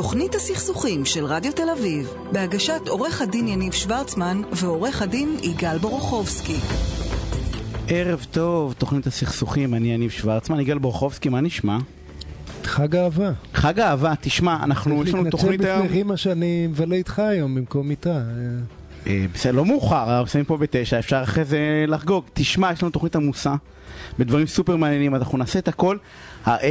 תוכנית הסכסוכים של רדיו תל אביב, בהגשת עורך הדין יניב שוורצמן ועורך הדין יגאל בורוכובסקי. ערב טוב, תוכנית הסכסוכים, אני יניב שוורצמן, יגאל בורוכובסקי, מה נשמע? חג אהבה. חג אהבה, תשמע, אנחנו, יש לנו תוכנית להתנצל היום... בפני רימה שאני מבלה איתך היום במקום איתה. אה, בסדר, לא מאוחר, אנחנו שמים פה בתשע, אפשר אחרי זה לחגוג. תשמע, יש לנו תוכנית עמוסה, בדברים סופר מעניינים, אנחנו נעשה את הכל אה, אה, אה,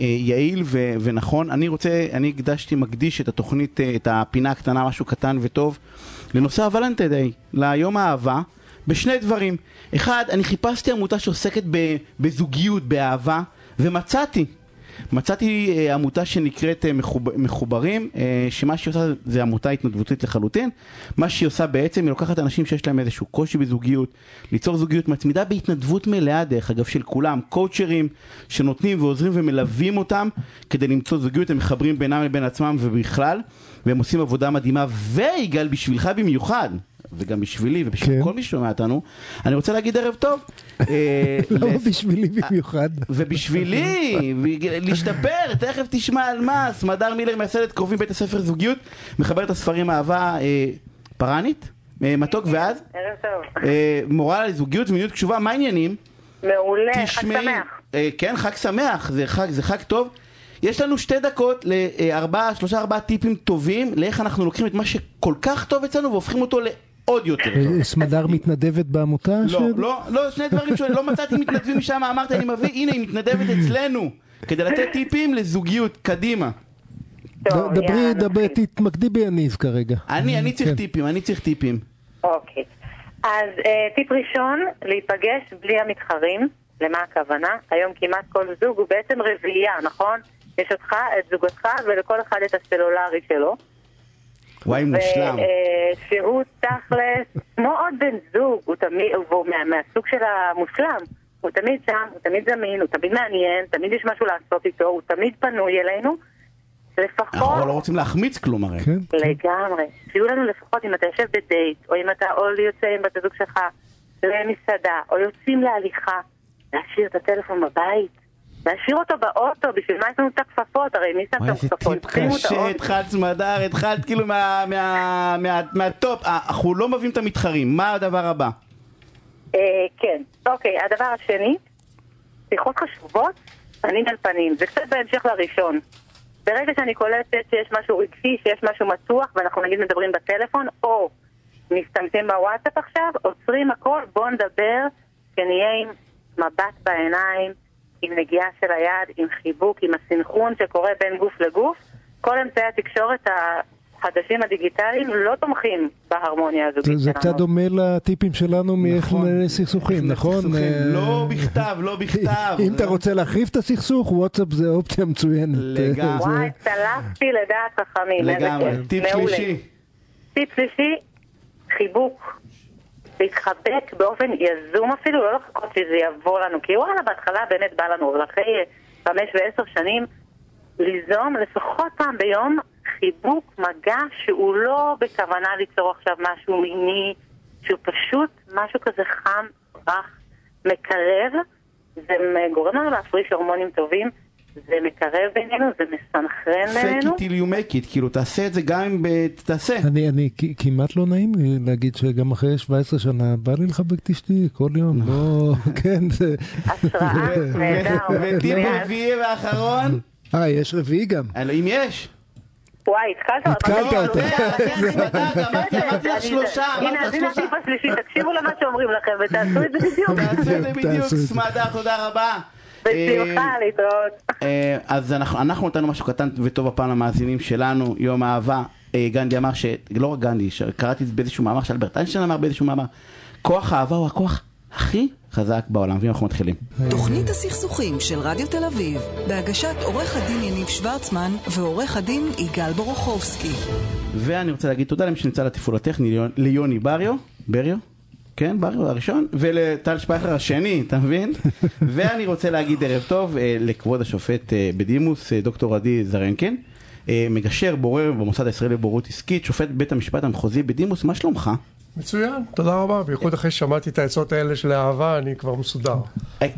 אה, יעיל ו- ונכון. אני רוצה, אני הקדשתי, מקדיש את התוכנית, אה, את הפינה הקטנה, משהו קטן וטוב, לנושא הוולנטי דיי, ליום האהבה, בשני דברים. אחד, אני חיפשתי עמותה שעוסקת ב- בזוגיות, באהבה, ומצאתי. מצאתי אה, עמותה שנקראת אה, מחוב, מחוברים, אה, שמה שהיא עושה זה עמותה התנדבותית לחלוטין. מה שהיא עושה בעצם, היא לוקחת אנשים שיש להם איזשהו קושי בזוגיות, ליצור זוגיות מצמידה בהתנדבות מלאה, דרך אגב, של כולם, קואוצ'רים שנותנים ועוזרים ומלווים אותם כדי למצוא זוגיות, הם מחברים בינם לבין עצמם ובכלל, והם עושים עבודה מדהימה, ויגאל בשבילך במיוחד. וגם בשבילי ובשביל כן. כל מי ששומע אותנו, אני רוצה להגיד ערב טוב. אה, לא לס- בשבילי במיוחד. ובשבילי, להשתפר, תכף תשמע על מה, סמדר מילר מייסדת קרובים בית הספר זוגיות, מחבר את הספרים אהבה אה, פרנית, אה, מתוק ואז, ערב טוב. אה, מורה לזוגיות ומיניות קשובה, מה העניינים? מעולה, חג תשמעי, שמח. אה, כן, חג שמח, זה חג, זה חג טוב. יש לנו שתי דקות לארבעה, שלושה ארבעה טיפים טובים לאיך אנחנו לוקחים את מה שכל כך טוב אצלנו והופכים אותו לעוד יותר טוב. אה, סמדר מתנדבת בעמותה? לא, לא, לא, שני דברים שונים, לא מצאתי מתנדבים משם, אמרתי אני מביא, הנה היא מתנדבת אצלנו, כדי לתת טיפים לזוגיות, קדימה. טוב, דברי, דברי. תתמקדי ביניב כרגע. אני, אני צריך כן. טיפים, אני צריך טיפים. אוקיי. אז אה, טיפ ראשון, להיפגש בלי המתחרים. למה הכוונה? היום כמעט כל זוג הוא בעצם רביעייה, נכון? יש אותך, את זוגתך, ולכל אחד את הסלולרי שלו. וואי, מושלם. שהוא תכלס, כמו עוד בן זוג, הוא תמיד, הוא מה, מהסוג של המושלם. הוא תמיד שם, הוא תמיד זמין, הוא תמיד מעניין, תמיד יש משהו לעשות איתו, הוא תמיד פנוי אלינו. לפחות... אנחנו לא רוצים להחמיץ כלום הרי. כן? לגמרי. שיהיו לנו לפחות, אם אתה יושב בדייט, או אם אתה או יוצא עם בת הזוג שלך למסעדה, או יוצאים להליכה, להשאיר את הטלפון בבית. להשאיר אותו באוטו, בשביל מה יש לנו את הכפפות? הרי מי שם את איזה הכפפות? טיפ שימו את קשה. התחלת סמדר, התחלת כאילו מה- מה- מה- מהטופ, אה, אנחנו לא מביאים את המתחרים, מה הדבר הבא? אה, כן. אוקיי, הדבר השני, שיחות חשובות, פנים אל פנים. זה קצת בהמשך לראשון. ברגע שאני קולטת שיש משהו רגשי, שיש משהו מתוח, ואנחנו נגיד מדברים בטלפון, או מסתמסים בוואטסאפ עכשיו, עוצרים הכל, בואו נדבר, שנהיה עם מבט בעיניים, עם נגיעה של היד, עם חיבוק, עם הסנכרון שקורה בין גוף לגוף. כל אמצעי התקשורת החדשים הדיגיטליים לא תומכים בהרמוניה הזוגית זה- שלנו. זה קצת דומה לטיפים שלנו מאיך נכון. איך נכון? סכסוכים. אה, לא בכתב, לא בכתב. אם אתה רוצה להחריף את הסכסוך, וואטסאפ זה אופציה מצוינת. לגמרי. וואי, צלחתי לדעת חכמים. לגמרי. טיפ. שלישי. טיפ שלישי, חיבוק. להתחבק באופן יזום אפילו, לא לחכות שזה יבוא לנו. כי וואלה, בהתחלה באמת בא לנו, אבל אחרי חמש ועשר שנים, ליזום לפחות פעם ביום חיבוק, מגע שהוא לא בכוונה ליצור עכשיו משהו מיני, שהוא פשוט משהו כזה חם, רך, מקרב. זה גורם לנו להפריש הורמונים טובים, זה מקרב בינינו, זה מסנכרן fake בינינו. it till you make it, כאילו תעשה את זה גם אם תעשה. אני, אני כמעט לא נעים לי להגיד שגם אחרי 17 שנה בא לי לחבק את אשתי כל יום, לא, כן, זה... השראה, נהדר. וטיפ. רביעי ואחרון, אה, יש רביעי גם. אם יש. וואי, התקלת התקלת אותי. אותה. כן, סמדר, אמרתי אמרתי לך אני- שלושה, הנה, אז הנה. הטיפ השלישי, תקשיבו למה שאומרים לכם ותעשו את זה בדיוק. תעשה את זה בדיוק, תעשו. סמדר, תודה רבה. בשמחה, אה, להתראות. אה, אז אנחנו, אנחנו נתנו משהו קטן וטוב הפעם למאזינים שלנו, יום אהבה. אה, גנדי אמר ש... לא רק גנדי, קראתי את זה באיזשהו מאמר שאלברט איינשטיין אמר באיזשהו מאמר, כוח האהבה הוא הכוח הכי חזק בעולם. ואנחנו מתחילים. תוכנית הסכסוכים של רדיו תל אביב, בהגשת עורך הדין יניב שוורצמן ועורך הדין יגאל בורוכובסקי. ואני רוצה להגיד תודה למי שנמצא לתפעול הטכני, ליוני בריו, בריו, כן, בריו הראשון, ולטל שפייכר השני, אתה מבין? ואני רוצה להגיד ערב טוב אה, לכבוד השופט אה, בדימוס, אה, דוקטור עדי זרנקין, אה, מגשר, בורר במוסד הישראלי לבוררות עסקית, שופט בית המשפט המחוזי בדימוס, מה שלומך? מצוין, תודה רבה. בייחוד אחרי ששמעתי את העצות האלה של האהבה, אני כבר מסודר.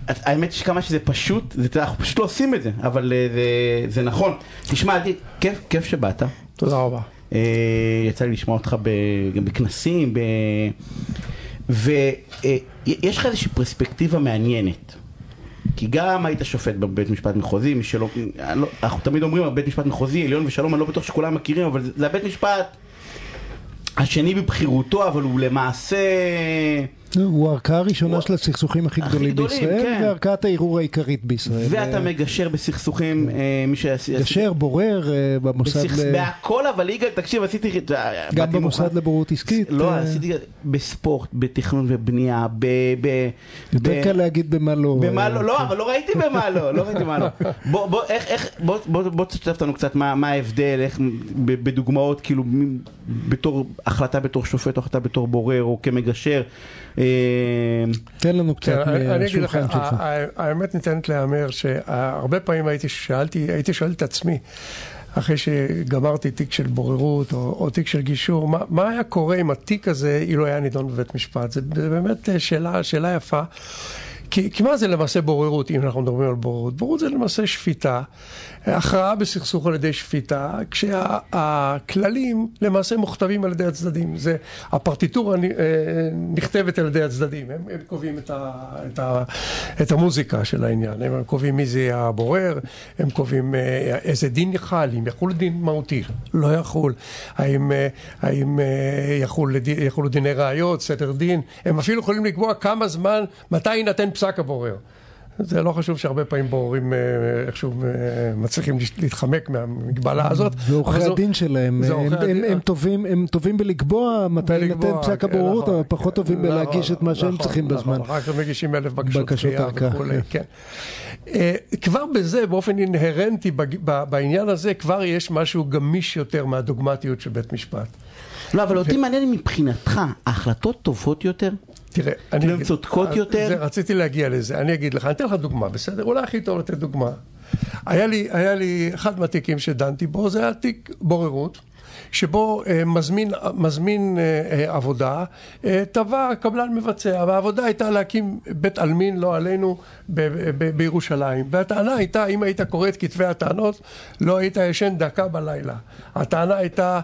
האמת שכמה שזה פשוט, אנחנו פשוט לא עושים את זה, אבל זה, נכון. תשמע, כיף, כיף שבאת. תודה רבה. יצא לי לשמוע אותך גם בכנסים. ויש לך איזושהי פרספקטיבה מעניינת. כי גם היית שופט בבית משפט מחוזי, מי שלא, לא, אנחנו תמיד אומרים בית משפט מחוזי, עליון ושלום, אני לא בטוח שכולם מכירים, אבל זה הבית משפט השני בבחירותו, אבל הוא למעשה... הוא הערכאה הראשונה של הסכסוכים הכי גדולים בישראל, כן. וערכאת הערעור העיקרית בישראל. ואתה מגשר בסכסוכים, אה, מי שעשי... גשר, בורר, אה, במוסד... בהכל, אבל יגאל, תקשיב, עשיתי... גם במוסד לבוררות עסקית. לא, אה. עשיתי בספורט, בתכנון ובנייה, ב... יותר קל להגיד במה לא. במה לא, לא, אבל לא ראיתי במה לא, לא ראיתי במה לא. בוא תשתף אותנו קצת מה ההבדל, איך בדוגמאות, כאילו, בתור החלטה בתור שופט, או החלטה בתור בורר, או כמגשר. אה, תן לנו קצת מהשולחן שלך. האמת ניתנת להיאמר שהרבה פעמים הייתי שאלתי, הייתי שואל את עצמי, אחרי שגמרתי תיק של בוררות או, או תיק של גישור, מה, מה היה קורה אם התיק הזה אילו היה נידון בבית משפט? זו באמת שאלה, שאלה יפה. כי, כי מה זה למעשה בוררות, אם אנחנו מדברים על בוררות? בוררות זה למעשה שפיטה, הכרעה בסכסוך על ידי שפיטה, כשהכללים למעשה מוכתבים על ידי הצדדים. זה, הפרטיטורה אה, נכתבת על ידי הצדדים, הם, הם קובעים את, ה, את, ה, את המוזיקה של העניין, הם קובעים מי זה הבורר, הם קובעים אה, איזה דין יחל, אם יחול דין מהותי, לא יחול, האם, אה, האם יחול, יחולו דיני ראיות, סדר דין, הם אפילו יכולים לקבוע כמה זמן, מתי יינתן פסק הבורר. זה לא חשוב שהרבה פעמים בוררים אה, איכשהו אה, מצליחים להתחמק מהמגבלה הזאת. זה עורכי הדין שלהם, הם טובים בלקבוע מתי יינתן פסק כן, הבוררות, נכון, אבל פחות טובים נכון, בלהגיש את מה שהם נכון, צריכים בזמן. רק הם מגישים אלף בקשות וכולי, כן. אה, כבר בזה, באופן אינהרנטי בעניין הזה, כבר יש משהו גמיש יותר מהדוגמטיות של בית משפט. לא, אבל אותי מעניין מבחינתך, ההחלטות טובות יותר? תראה, אני... והן צודקות אה, יותר? זה, רציתי להגיע לזה, אני אגיד לך, אני אתן לך דוגמה, בסדר? אולי הכי טוב לתת דוגמה. היה לי, היה לי אחד מהתיקים שדנתי בו, זה היה תיק בוררות. שבו אה, מזמין, מזמין אה, אה, עבודה, תבע קבלן מבצע, והעבודה הייתה להקים בית עלמין, לא עלינו, ב- ב- בירושלים. והטענה הייתה, אם היית קורא את כתבי הטענות, לא היית ישן דקה בלילה. הטענה הייתה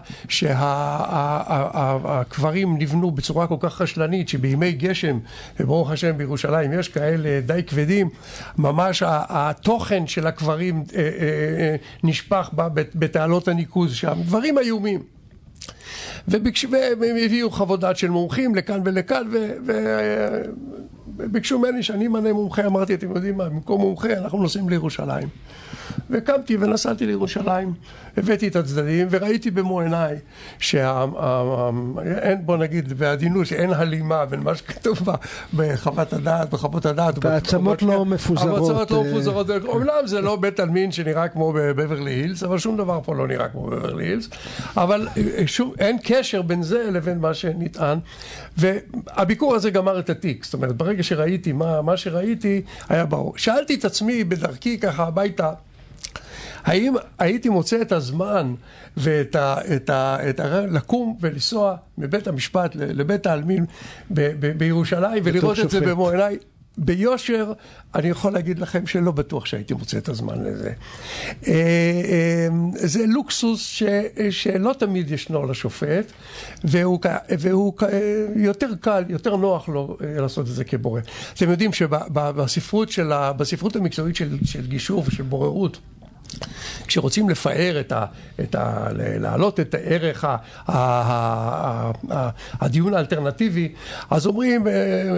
שהקברים שה- נבנו בצורה כל כך רשלנית, שבימי גשם, ברוך השם בירושלים יש כאלה די כבדים, ממש התוכן של הקברים נשפך בתעלות הניקוז שם, דברים איומים. והם הביאו חוות דעת של מומחים לכאן ולכאן, וביקשו ממני שאני אמנה מומחה, אמרתי, אתם יודעים מה, במקום מומחה אנחנו נוסעים לירושלים. וקמתי ונסעתי לירושלים, הבאתי את הצדדים וראיתי במו עיניי שאין, בוא נגיד בעדינות, שאין הלימה בין מה שכתוב בחוות הדעת, בחוות הדעת. העצמות לא מפוזרות. העצמות לא מפוזרות. אומנם זה לא בית עלמין שנראה כמו בבברלי הילס, אבל שום דבר פה לא נראה כמו בבברלי הילס. אבל שום, אין קשר בין זה לבין מה שנטען. והביקור הזה גמר את התיק. זאת אומרת, ברגע שראיתי מה, מה שראיתי, היה ברור. שאלתי את עצמי בדרכי ככה הביתה, האם הייתי מוצא את הזמן ואת ה... את ה, את ה לקום ולנסוע מבית המשפט לבית העלמין בירושלים ולראות שופט. את זה במו עיניי? ביושר, אני יכול להגיד לכם שלא בטוח שהייתי מוצא את הזמן לזה. אה, אה, זה לוקסוס ש, שלא תמיד ישנו לשופט, והוא, והוא יותר קל, יותר נוח לו אה, לעשות את זה כבורר. אתם יודעים שבספרות של, המקצועית של, של גישור ושל בוררות, כשרוצים לפאר את ה... את ה להעלות את ערך ה, ה, ה, ה, הדיון האלטרנטיבי, אז אומרים, אה,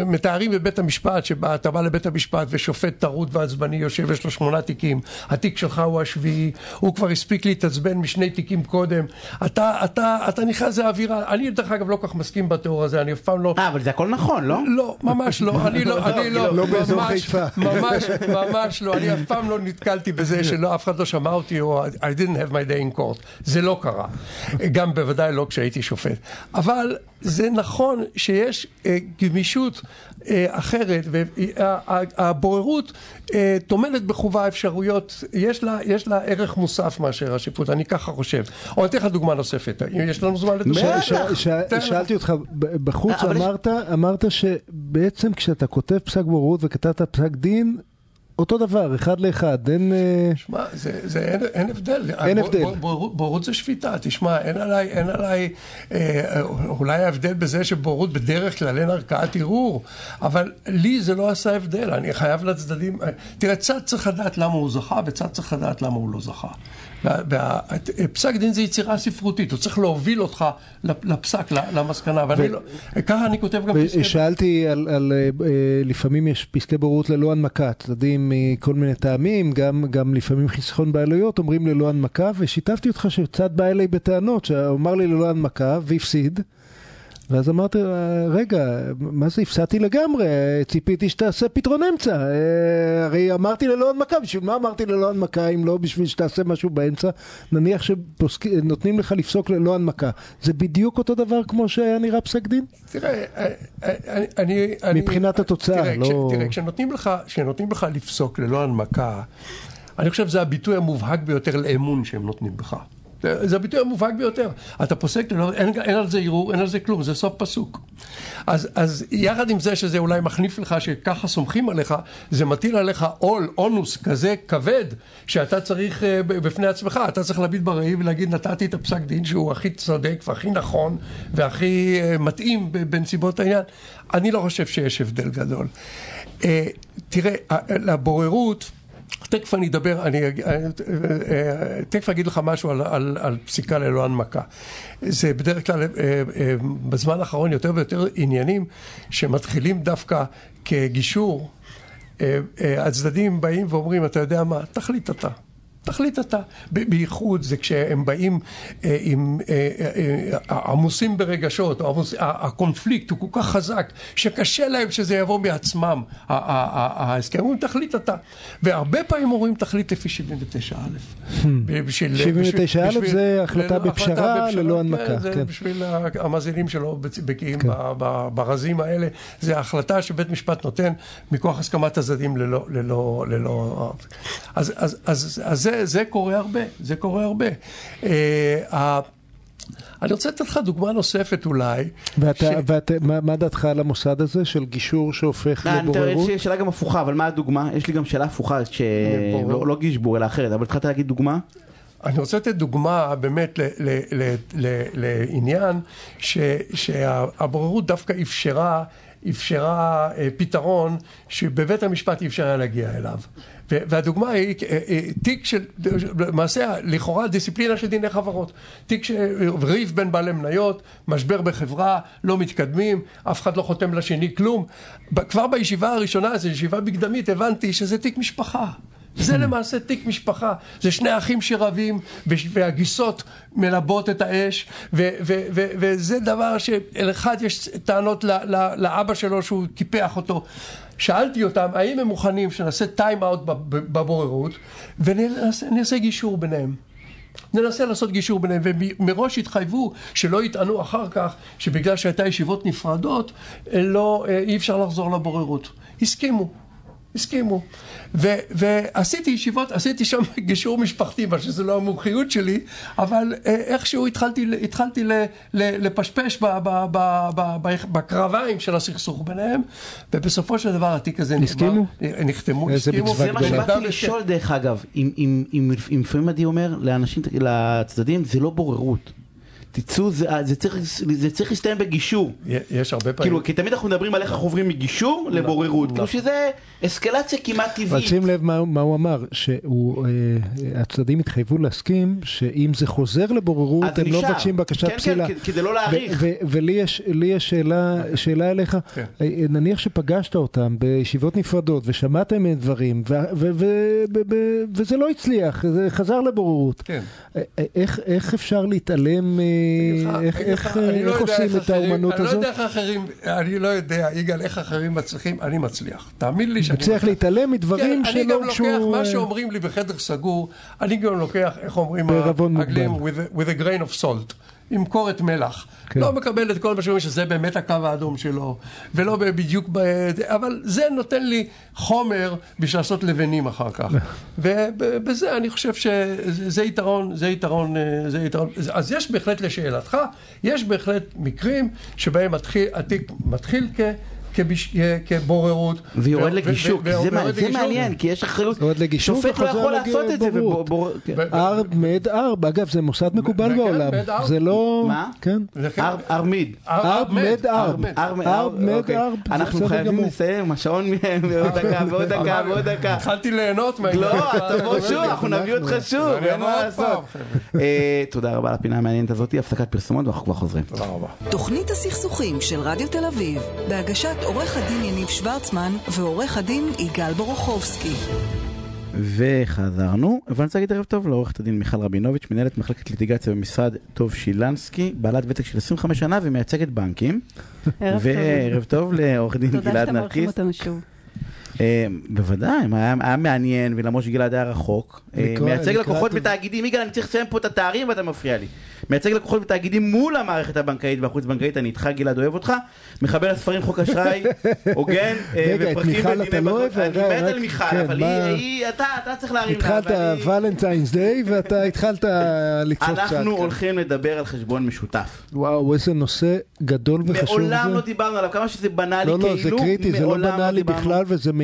מתארים בבית המשפט, שאתה בא לבית המשפט ושופט טרוד ועצבני יושב, יש לו שמונה תיקים, התיק שלך הוא השביעי, הוא כבר הספיק להתעצבן משני תיקים קודם, אתה, אתה, אתה נכנס לאווירה, אני דרך אגב לא כל כך מסכים בתיאור הזה, אני אף פעם לא... אה, אבל זה הכל נכון, לא? לא, ממש לא, אני לא, אני לא, לא באזור חיפה. ממש, ממש לא, אני אף פעם לא נתקלתי בזה שלא, אף אחד לא שמע אותי או I didn't have my day in court. זה לא קרה. גם בוודאי לא כשהייתי שופט. אבל זה נכון שיש אה, גמישות אה, אחרת, והבוררות אה, טומנת בחובה אפשרויות, יש לה, יש לה ערך מוסף מאשר השיפוט, אני ככה חושב. או אתן לך דוגמה נוספת, יש לנו זמן לדוגמה. ש- ש- שאלתי אותך, בחוץ אמרת, אמרת שבעצם כשאתה כותב פסק בוררות וכתבת פסק דין, אותו דבר, אחד לאחד, אין... אה, שמע, זה, זה אין, אין הבדל. אין בור- הבדל. בור- בורות, בורות זה שפיטה, תשמע, אין עליי, אין עליי, אה, אולי ההבדל בזה שבורות בדרך כלל אין ערכאת ערעור, אבל לי זה לא עשה הבדל, אני חייב לצדדים, אה, תראה, צד צריך לדעת למה הוא זכה, וצד צריך לדעת למה הוא לא זכה. פסק דין זה יצירה ספרותית, הוא צריך להוביל אותך לפסק, למסקנה, ואני לא, ככה אני כותב גם פסקי... שאלתי על, אה, אה, לפעמים יש פסקי בוררות ללא הנמקה, צדדים מכל מיני טעמים, גם לפעמים חיסכון בעלויות אומרים ללא הנמקה, ושיתפתי אותך שצד בא אליי בטענות, שאמר לי ללא הנמקה והפסיד. ואז אמרתי, "אה, רגע, מה זה הפסדתי לגמרי? ציפיתי שתעשה פתרון אמצע. אה, הרי אמרתי ללא הנמקה, בשביל מה אמרתי ללא הנמקה אם לא בשביל שתעשה משהו באמצע? נניח שנותנים לך לפסוק ללא הנמקה. זה בדיוק אותו דבר כמו שהיה נראה פסק דין? תראה, אה, אני, מבחינת התוצאה, לא- תראה, כשנותנים לך לפסוק ללא הנמקה, אני חושב שזה הביטוי המובהק ביותר לאמון שהם נותנים בך. זה הביטוי המובהק ביותר. אתה פוסק, אין, אין על זה ערעור, אין על זה כלום, זה סוף פסוק. אז, אז יחד עם זה שזה אולי מחניף לך שככה סומכים עליך, זה מטיל עליך עול, אונוס כזה כבד, שאתה צריך אה, בפני עצמך, אתה צריך להביט בראי ולהגיד נתתי את הפסק דין שהוא הכי צודק והכי נכון והכי אה, מתאים בנסיבות העניין. אני לא חושב שיש הבדל גדול. אה, תראה, לבוררות, תכף אני אדבר, אני אה, אה, תכף אגיד לך משהו על, על, על פסיקה ללא הנמקה. זה בדרך כלל, אה, בזמן האחרון יותר ויותר עניינים שמתחילים דווקא כגישור. הצדדים באים ואומרים, אתה יודע מה, תחליט אתה. תחליט אתה. בייחוד זה כשהם באים אה, עם אה, אה, עמוסים ברגשות, עמוס, הקונפליקט הוא כל כך חזק, שקשה להם שזה יבוא מעצמם, ההסכם. אומרים תחליט אתה. והרבה פעמים אומרים תחליט לפי 79א. בשביל- 79א בשביל- זה החלטה בפשרה, ללא הנמקה, כן, זה כן. בשביל המאזינים שלו בקיאים ב- ברזים האלה, זה החלטה שבית משפט נותן מכוח הסכמת הצדדים ללא. אז, אז זה, זה קורה הרבה, זה קורה הרבה. אה, ה- אני רוצה לתת לך דוגמה נוספת אולי. ואתה, ש- ואת, מה, מה דעתך על המוסד הזה של גישור שהופך אני מתאר- לבוררות? יש לי שאלה גם הפוכה, אבל מה הדוגמה? יש לי גם שאלה הפוכה, לבוררות. שלא לא גישבור אלא אחרת, אבל התחלת להגיד דוגמה? אני רוצה לתת דוגמה באמת ל, ל, ל, ל, לעניין ש, שהבוררות דווקא אפשרה, אפשרה אה, פתרון שבבית המשפט אי אפשר היה להגיע אליו. והדוגמה היא אה, אה, תיק של, למעשה לכאורה דיסציפלינה של דיני חברות. תיק של ריב בין בעלי מניות, משבר בחברה, לא מתקדמים, אף אחד לא חותם לשני כלום. כבר בישיבה הראשונה, זו ישיבה מקדמית, הבנתי שזה תיק משפחה. זה למעשה תיק משפחה, זה שני אחים שרבים והגיסות מלבות את האש וזה דבר שלאחד יש טענות לאבא שלו שהוא קיפח אותו. שאלתי אותם האם הם מוכנים שנעשה טיים אאוט בבוררות ונעשה גישור ביניהם. ננסה לעשות גישור ביניהם, ומראש התחייבו שלא יטענו אחר כך שבגלל שהייתה ישיבות נפרדות, לא, אה, אי אפשר לחזור לבוררות. הסכימו. הסכימו. ו- ועשיתי ישיבות, עשיתי שם גישור משפחתי, מה שזה לא המומחיות שלי, אבל אה, איכשהו התחלתי, התחלתי ל- ל- לפשפש ב- ב- ב- ב- ב- בקרביים של הסכסוך ביניהם, ובסופו של דבר התיק הזה נחתמו, איזה הסכימו. זה מה. שבאתי לשאול דרך אגב, אם- אם אם- אם לפעמים אני אומר לאנשים, לצדדים, זה לא בוררות. תצאו, זה- זה צריך- זה צריך להסתיים בגישור. יש הרבה פעמים. כאילו, כי תמיד אנחנו מדברים על איך אנחנו עוברים מגישור לבוררות. כאילו שזה אסקלציה כמעט אבל טבעית. שים לב מה, מה הוא אמר, שהצדדים התחייבו להסכים שאם זה חוזר לבוררות, הם לא. מבקשים בקשת כן, כן, פסילה. כ- כדי לא להאריך. ולי יש, לי יש שאלה, שאלה אליך, כן. אה, נניח שפגשת אותם בישיבות נפרדות ושמעתם מהם דברים, ו- ו- ו- ו- ו- וזה לא הצליח, זה חזר לבוררות. כן. אה, אה, איך, איך אפשר להתעלם אה, איך- אני איך לא איך יודע עושים את האומנות אני לא הזאת? יודע איך אחרים, אני לא יודע, יגאל, איך אחרים מצליחים, אני מצליח. תאמין לי מצליח להתעלם מדברים כן, אני שלא גם לוקח הוגשו... מה אה, שאומרים לי בחדר סגור, אני גם לוקח, איך אומרים האנגלים, with, a- with a grain of salt, עם קורת מלח. כן. לא מקבל את כל מה שאומרים שזה באמת הקו האדום שלו, ולא בדיוק, ב... אבל זה נותן לי חומר בשביל לעשות לבנים אחר כך. ובזה אני חושב שזה יתרון, זה יתרון, אה, זה יתרון. אז יש בהחלט לשאלתך, יש בהחלט מקרים שבהם התיק מתחיל כ... כבש... כבוררות. ויורד ו- לגישור, ו- זה מה- זה. מעניין, כי יש אחריות, יורד לגישור שופט לא יכול לעשות את זה, לבוררות. ובור-. ו- ארב מד ארב, אגב זה מוסד מקובל בעולם. זה לא... מה? כן. ארב מד ארב. ארב מד. ארב, אנחנו חייבים. לסיים, השעון מ- ועוד דקה, ועוד דקה, ועוד דקה. התחלתי ליהנות מהעניין. לא, תבוא שוב, אנחנו נביא אותך שוב, אין מה לעשות. אה, תודה רבה על הפינה המעניינת הזאת, הפסקת פרסומות ואנחנו כבר חוזרים. תודה רבה. תוכנית הסכסוכים של רדיו תל אביב, בהגשת עורך הדין יניב שוורצמן ועורך הדין יגאל בורוכובסקי. וחזרנו, ואני רוצה להגיד ערב טוב לעורכת הדין מיכל רבינוביץ', מנהלת מחלקת ליטיגציה במשרד טוב שילנסקי, בעלת ותק של 25 שנה ומייצגת בנקים. ערב טוב. וערב טוב לעורך דין תודה גלעד שאתם מארחים נרקיס. אותנו שוב. אה, בוודאי, היה, מעניין, ולמרות שגלעד היה רחוק. אה, מייצג לקוחות ותאגידים, יגאל, אני צריך לסיים פה את התארים ואתה מפריע לי. מייצג לקוחות ותאגידים מול המערכת הבנקאית והחוץ בנקאית, אני איתך גלעד אוהב אותך. מחבר הספרים חוק אשראי, הוגן, מיכל בדיני לא. אוהב? אני מת על מיכל, כן, אבל היא, אתה אתה צריך להרים לה. התחלת ולנטיינס דיי ואתה התחלת לצעוק קצת. אנחנו. הולכים לדבר על חשבון משותף. וואו, איזה נושא גדול וחשוב מעולם זה. לא דיברנו עליו, כמה שזה בנאלי לא, כאילו, לא, זה לא מעולם בנאלי דיברנו.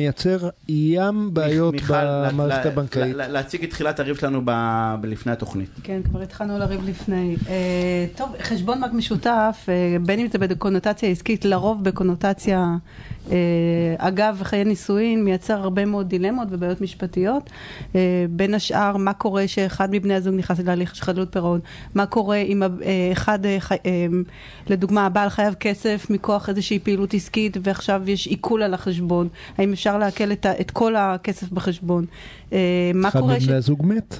מייצר ים בעיות מיכל, במערכת לה- הבנקאית. לה- להציג את תחילת הריב שלנו ב- לפני התוכנית. כן, כבר התחלנו לריב לפני. אה, טוב, חשבון בנק משותף, אה, בין אם זה בקונוטציה עסקית, לרוב בקונוטציה אה, אגב חיי נישואין, מייצר הרבה מאוד דילמות ובעיות משפטיות. בין השאר, מה קורה שאחד מבני הזוג נכנס להליך של חדלות פירעון? מה קורה אם אחד, לדוגמה, הבעל חייב כסף מכוח איזושהי פעילות עסקית ועכשיו יש עיקול על החשבון? האם אפשר לעקל את, את כל הכסף בחשבון? אה, מה אחד קורה מבני הזוג מת.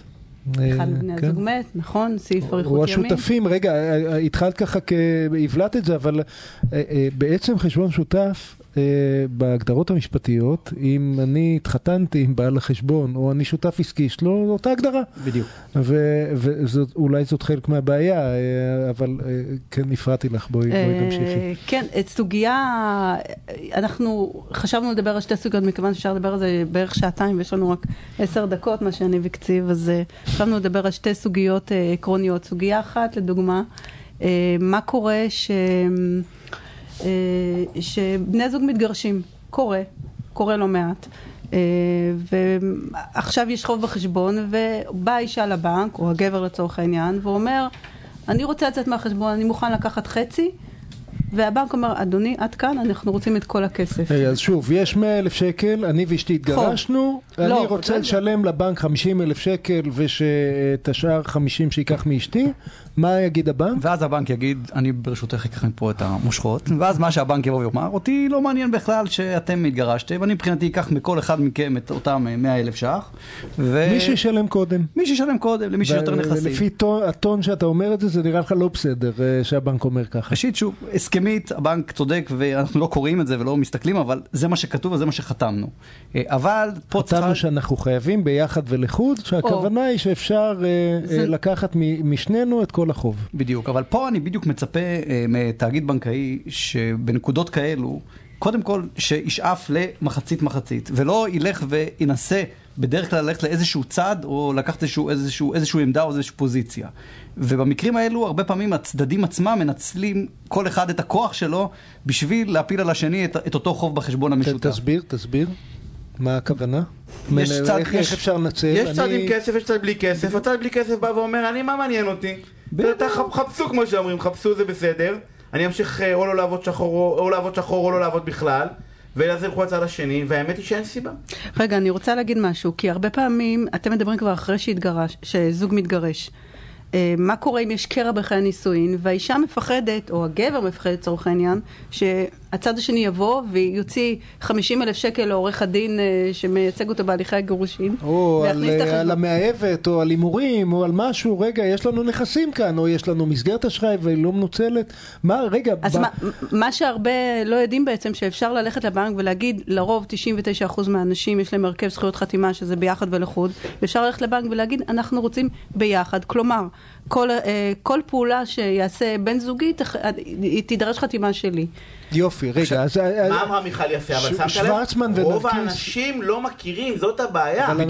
אחד אה, מבני כן. הזוג מת, נכון, סעיף או אריכות ימים. השותפים, רגע, אה, התחלת ככה, הבלעת את זה, אבל בעצם חשבון שותף, בהגדרות המשפטיות, אם אני התחתנתי עם בעל החשבון, או אני שותף עסקי, יש לו אותה הגדרה. בדיוק. ואולי זאת חלק מהבעיה, אה, אבל אה, כן הפרעתי לך, בואי בואי תמשיכי. אה, כן, את סוגיה, אנחנו חשבנו לדבר על שתי סוגיות, מכיוון שאפשר לדבר על זה בערך שעתיים, ויש לנו רק עשר דקות, מה שאני וקציב, אז אה, חשבנו לדבר על שתי סוגיות אה, עקרוניות. סוגיה אחת, לדוגמה, אה, מה קורה ש... אה, שבני זוג מתגרשים, קורה, קורה לא מעט. אה, ועכשיו יש חוב בחשבון, ובאה אישה לבנק, או הגבר לצורך העניין, ואומר, אני רוצה לצאת מהחשבון, אני מוכן לקחת חצי, והבנק אומר, אדוני, עד כאן, אנחנו רוצים את כל הכסף. רגע, אז שוב, יש 100 אלף שקל, אני ואשתי התגרשנו, אני לא, רוצה רגע. לשלם לבנק 50 אלף שקל ושאת השאר 50 שייקח מאשתי, מה יגיד הבנק? ואז הבנק יגיד, אני ברשותך אקח מפה את המושכות, ואז מה שהבנק יבוא ויאמר, אותי לא מעניין בכלל שאתם התגרשתם, אני מבחינתי אקח מכל אחד מכם את אותם 100 אלף ש"ח, ו... מי שישלם קודם. מי שישלם קודם, למי שיותר נכסים. לפי טון- הטון שאתה אומר את זה, זה נראה לך לא בסדר אה, שהבנק אומר ככה. ראשית, שוב, הסכמית, הבנק צודק ואנחנו לא קוראים את זה ולא מסתכלים, אבל זה מה שכתוב וזה מה שחתמנו. אה, אבל פה צריכה... חתמנו שאנחנו חייבים ביחד ולחוד, שהכוונה היא שאפשר אה, זה- אה, לקחת משנינו את כל החוב. בדיוק, אבל פה אני בדיוק מצפה מתאגיד בנקאי שבנקודות כאלו, קודם כל שישאף למחצית מחצית, ולא ילך וינסה בדרך כלל ללכת לאיזשהו צד, או לקחת איזשהו, איזשהו, איזשהו עמדה או איזושהי פוזיציה. ובמקרים האלו, הרבה פעמים הצדדים עצמם מנצלים כל אחד את הכוח שלו בשביל להפיל על השני את, את אותו חוב בחשבון ת- המשותף. תסביר, תסביר. מה הכוונה? יש צד- איך יש- איך אפשר לנצל? יש צד אני- עם כסף, יש צד בלי כסף, הצד בלי כסף בא ואומר, אני, מה מעניין אותי? חפשו כמו שאומרים, חפשו זה בסדר, אני אמשיך אה, או לא לעבוד שחור או- או לעבוד שחור או לא לעבוד בכלל, ואז ילכו לצד השני, והאמת היא שאין סיבה. רגע, אני רוצה להגיד משהו, כי הרבה פעמים אתם מדברים כבר אחרי שהתגרש, שזוג מתגרש. אה, מה קורה אם יש קרע בחיי הנישואין, והאישה מפחדת, או הגבר מפחד לצורך העניין, הצד השני יבוא ויוציא 50 אלף שקל לעורך הדין אה, שמייצג אותו בהליכי הגירושין. או על, את על. המאהבת, או על הימורים, או על משהו, רגע, יש לנו נכסים כאן, או יש לנו מסגרת אשראי והיא לא מנוצלת. מה, רגע, אז ב- מה, מה שהרבה לא יודעים בעצם, שאפשר ללכת לבנק ולהגיד, לרוב 99% מהאנשים יש להם הרכב זכויות חתימה, שזה ביחד ולחוד, ואפשר ללכת לבנק ולהגיד, אנחנו רוצים ביחד. כלומר, כל, אה, כל פעולה שיעשה בן זוגי, תח- תידרש חתימה שלי. יופי, רגע, אז... אה, מה אמרה מיכל יפה? אבל שמת לב? שוורצמן רוב ונרקיס- האנשים לא מכירים, זאת הבעיה. אבל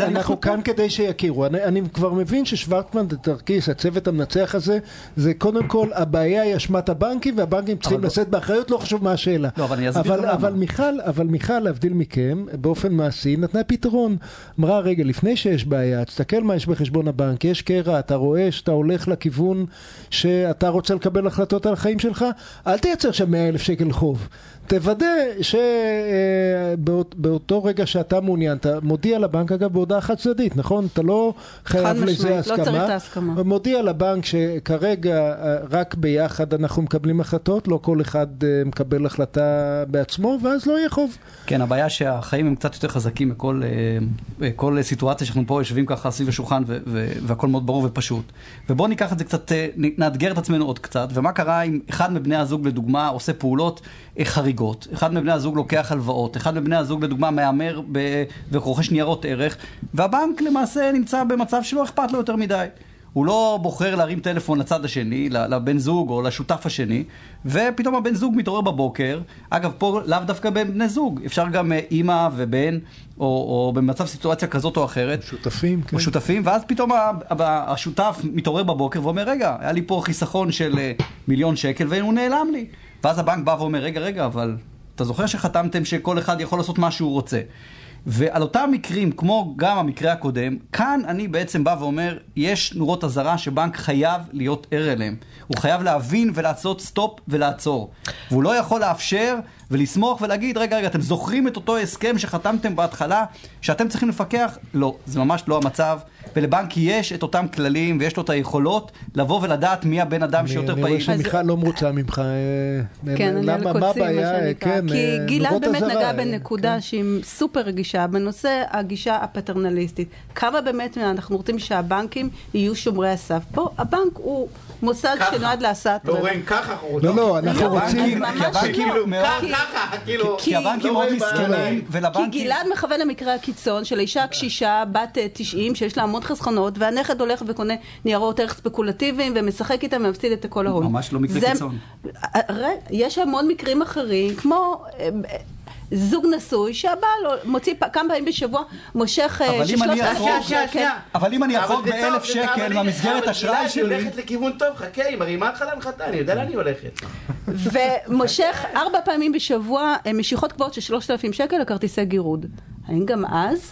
אנחנו כאן, כדי שיכירו. אני, אני כבר מבין ששוורטמן ותרקיס, הצוות המנצח הזה, זה קודם כל, הבעיה היא אשמת הבנקים, והבנקים צריכים לא- לשאת באחריות, לא חשוב מה השאלה. לא, אבל אני אסביר אבל, גם למה. אבל מיכל, אבל מיכל, להבדיל מכם, באופן מעשי, נתנה פתרון. אמרה, רגע, לפני שיש בעיה, תסתכל מה יש בחשבון הבנק, יש קרע, אתה רואה שאתה הולך לכיוון שאתה רוצה לקבל החלטות על החיים שלך, אל תייצר שם 100 אלף שקל חוב. תוודא שבאותו רגע שאתה מעוניין, אתה מודיע לבנק, אגב, בהודעה חד צדדית, נכון? אתה לא חייב משמעית, לזה לא הסכמה. צריך את ההסכמה. מודיע לבנק שכרגע אה, רק ביחד אנחנו מקבלים החלטות, לא כל אחד אה, מקבל החלטה בעצמו, ואז לא יהיה חוב. כן, הבעיה שהחיים הם קצת יותר חזקים מכל אה, אה, כל סיטואציה שאנחנו פה יושבים ככה סביב השולחן והכל מאוד ברור ופשוט. ובואו ניקח את זה קצת, אה, נאתגר את עצמנו עוד קצת, ומה קרה אם אחד מבני הזוג לדוגמה עושה פעולות אה, חריגות, אחד מבני הזוג לוקח הלוואות, אחד מבני הזוג לדוגמה מהמר ב- ורוכש ניירות ערך, והבנק למעשה נמצא במצב שלא אכפת לו יותר מדי. הוא לא בוחר להרים טלפון לצד השני, לבן זוג או לשותף השני, ופתאום הבן זוג מתעורר בבוקר. אגב, פה לאו דווקא בין בני זוג, אפשר גם אה, אימא ובן, או, או במצב סיטואציה כזאת או אחרת. שותפים, כן. שותפים, ואז פתאום השותף מתעורר בבוקר ואומר, רגע, היה לי פה חיסכון של אה, מיליון שקל והוא נעלם לי. ואז הבנק בא ואומר, רגע, רגע, אבל אתה זוכר שחתמתם שכל אחד יכול לעשות מה שהוא רוצה. ועל אותם מקרים, כמו גם המקרה הקודם, כאן אני בעצם בא ואומר, יש נורות אזהרה שבנק חייב להיות ער אליהם. הוא חייב להבין ולעשות stop ולעצור. והוא לא יכול לאפשר ולסמוך ולהגיד, רגע, רגע, אתם זוכרים את אותו הסכם שחתמתם בהתחלה, שאתם צריכים לפקח? לא, זה ממש לא המצב. ולבנק יש את אותם כללים ויש לו את היכולות לבוא ולדעת מי הבן אדם אני שיותר אני רואה פעיל. שמיכל לא מרוצה ממך. אה, כן, אני על למה- מה קוצים, מה הבעיה? שנקרא. כן, כי אה, גלעד באמת נגע אה, בנקודה כן. שהיא סופר רגישה, בנושא הגישה הפטרנליסטית. כמה באמת אנחנו רוצים שהבנקים יהיו שומרי הסף. פה הבנק הוא מוסד. שנועד לעשות... לא רואים ככה, אנחנו רוצים. לא, לא, אנחנו רוצים... כי הבנקים לא. מאוד- ככה, כאילו... כי הבנקים לא מאוד רואים מסכנים, בעיניים. כי ולבנקים... גלעד מכוון למקרה הקיצון של אישה קשישה בת אה, 90 שיש לה המון חסכונות והנכד הולך וקונה ניירות ערך ספקולטיביים ומשחק איתם ומפסיד את כל ההון. ממש לא מקרה קיצון. אה, רגע, יש המון מקרים אחרים כמו אה, אה, זוג נשוי שהבעל מוציא פ- כמה פעמים בשבוע מושך אבל אני אלפים שקל. אבל אם אני אבל אחרוג זה באלף טוב, זה שקל אבל מהמסגרת אבל אשראי גלעד, היא שלי- הולכת לכיוון טוב, חכה, היא מרימה אותך להנחתה, אני יודע לאן היא הולכת. ומושך ארבע פעמים בשבוע אה, משיכות קבועות של 3,000 שקל לכרטיסי גירוד. האם גם אז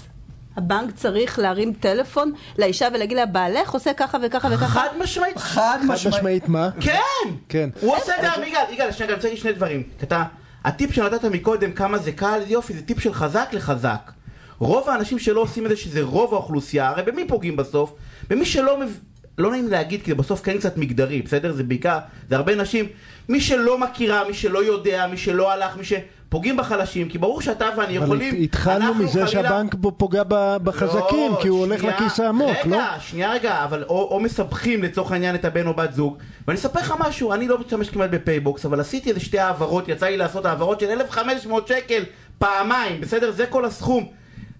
הבנק צריך להרים טלפון לאישה ולהגיד לה, בעלך עושה ככה וככה וככה? חד משמעית. חד משמעית. מה? כן! כן. הוא עושה גם, יגאל, יגאל, שנייה, אני רוצה להגיד שני דברים. כי אתה, הטיפ שנתת מקודם, כמה זה קל, יופי, זה טיפ של חזק לחזק. רוב האנשים שלא עושים את זה, שזה רוב האוכלוסייה, הרי במי פוגעים בסוף? במי שלא מב... לא נעים להגיד, כי בסוף כן קצת מגדרי, בסדר? זה בעיקר, זה הרבה נשים. מי שלא מכירה, מי שלא יודע, מי שלא הלך, מי שפוגעים בחלשים, כי ברור שאתה ואני אבל יכולים... התחלנו אנחנו מזה חלילה- שהבנק פוגע בחזקים, לא, כי הוא הולך שנייה, לכיס העמוק, לא? רגע, שנייה רגע, אבל או, או מסבכים לצורך העניין את הבן או בת זוג ואני אספר לך משהו, אני לא משתמש כמעט בפייבוקס אבל עשיתי איזה שתי העברות, יצא לי לעשות העברות של 1,500 שקל פעמיים, בסדר? זה כל הסכום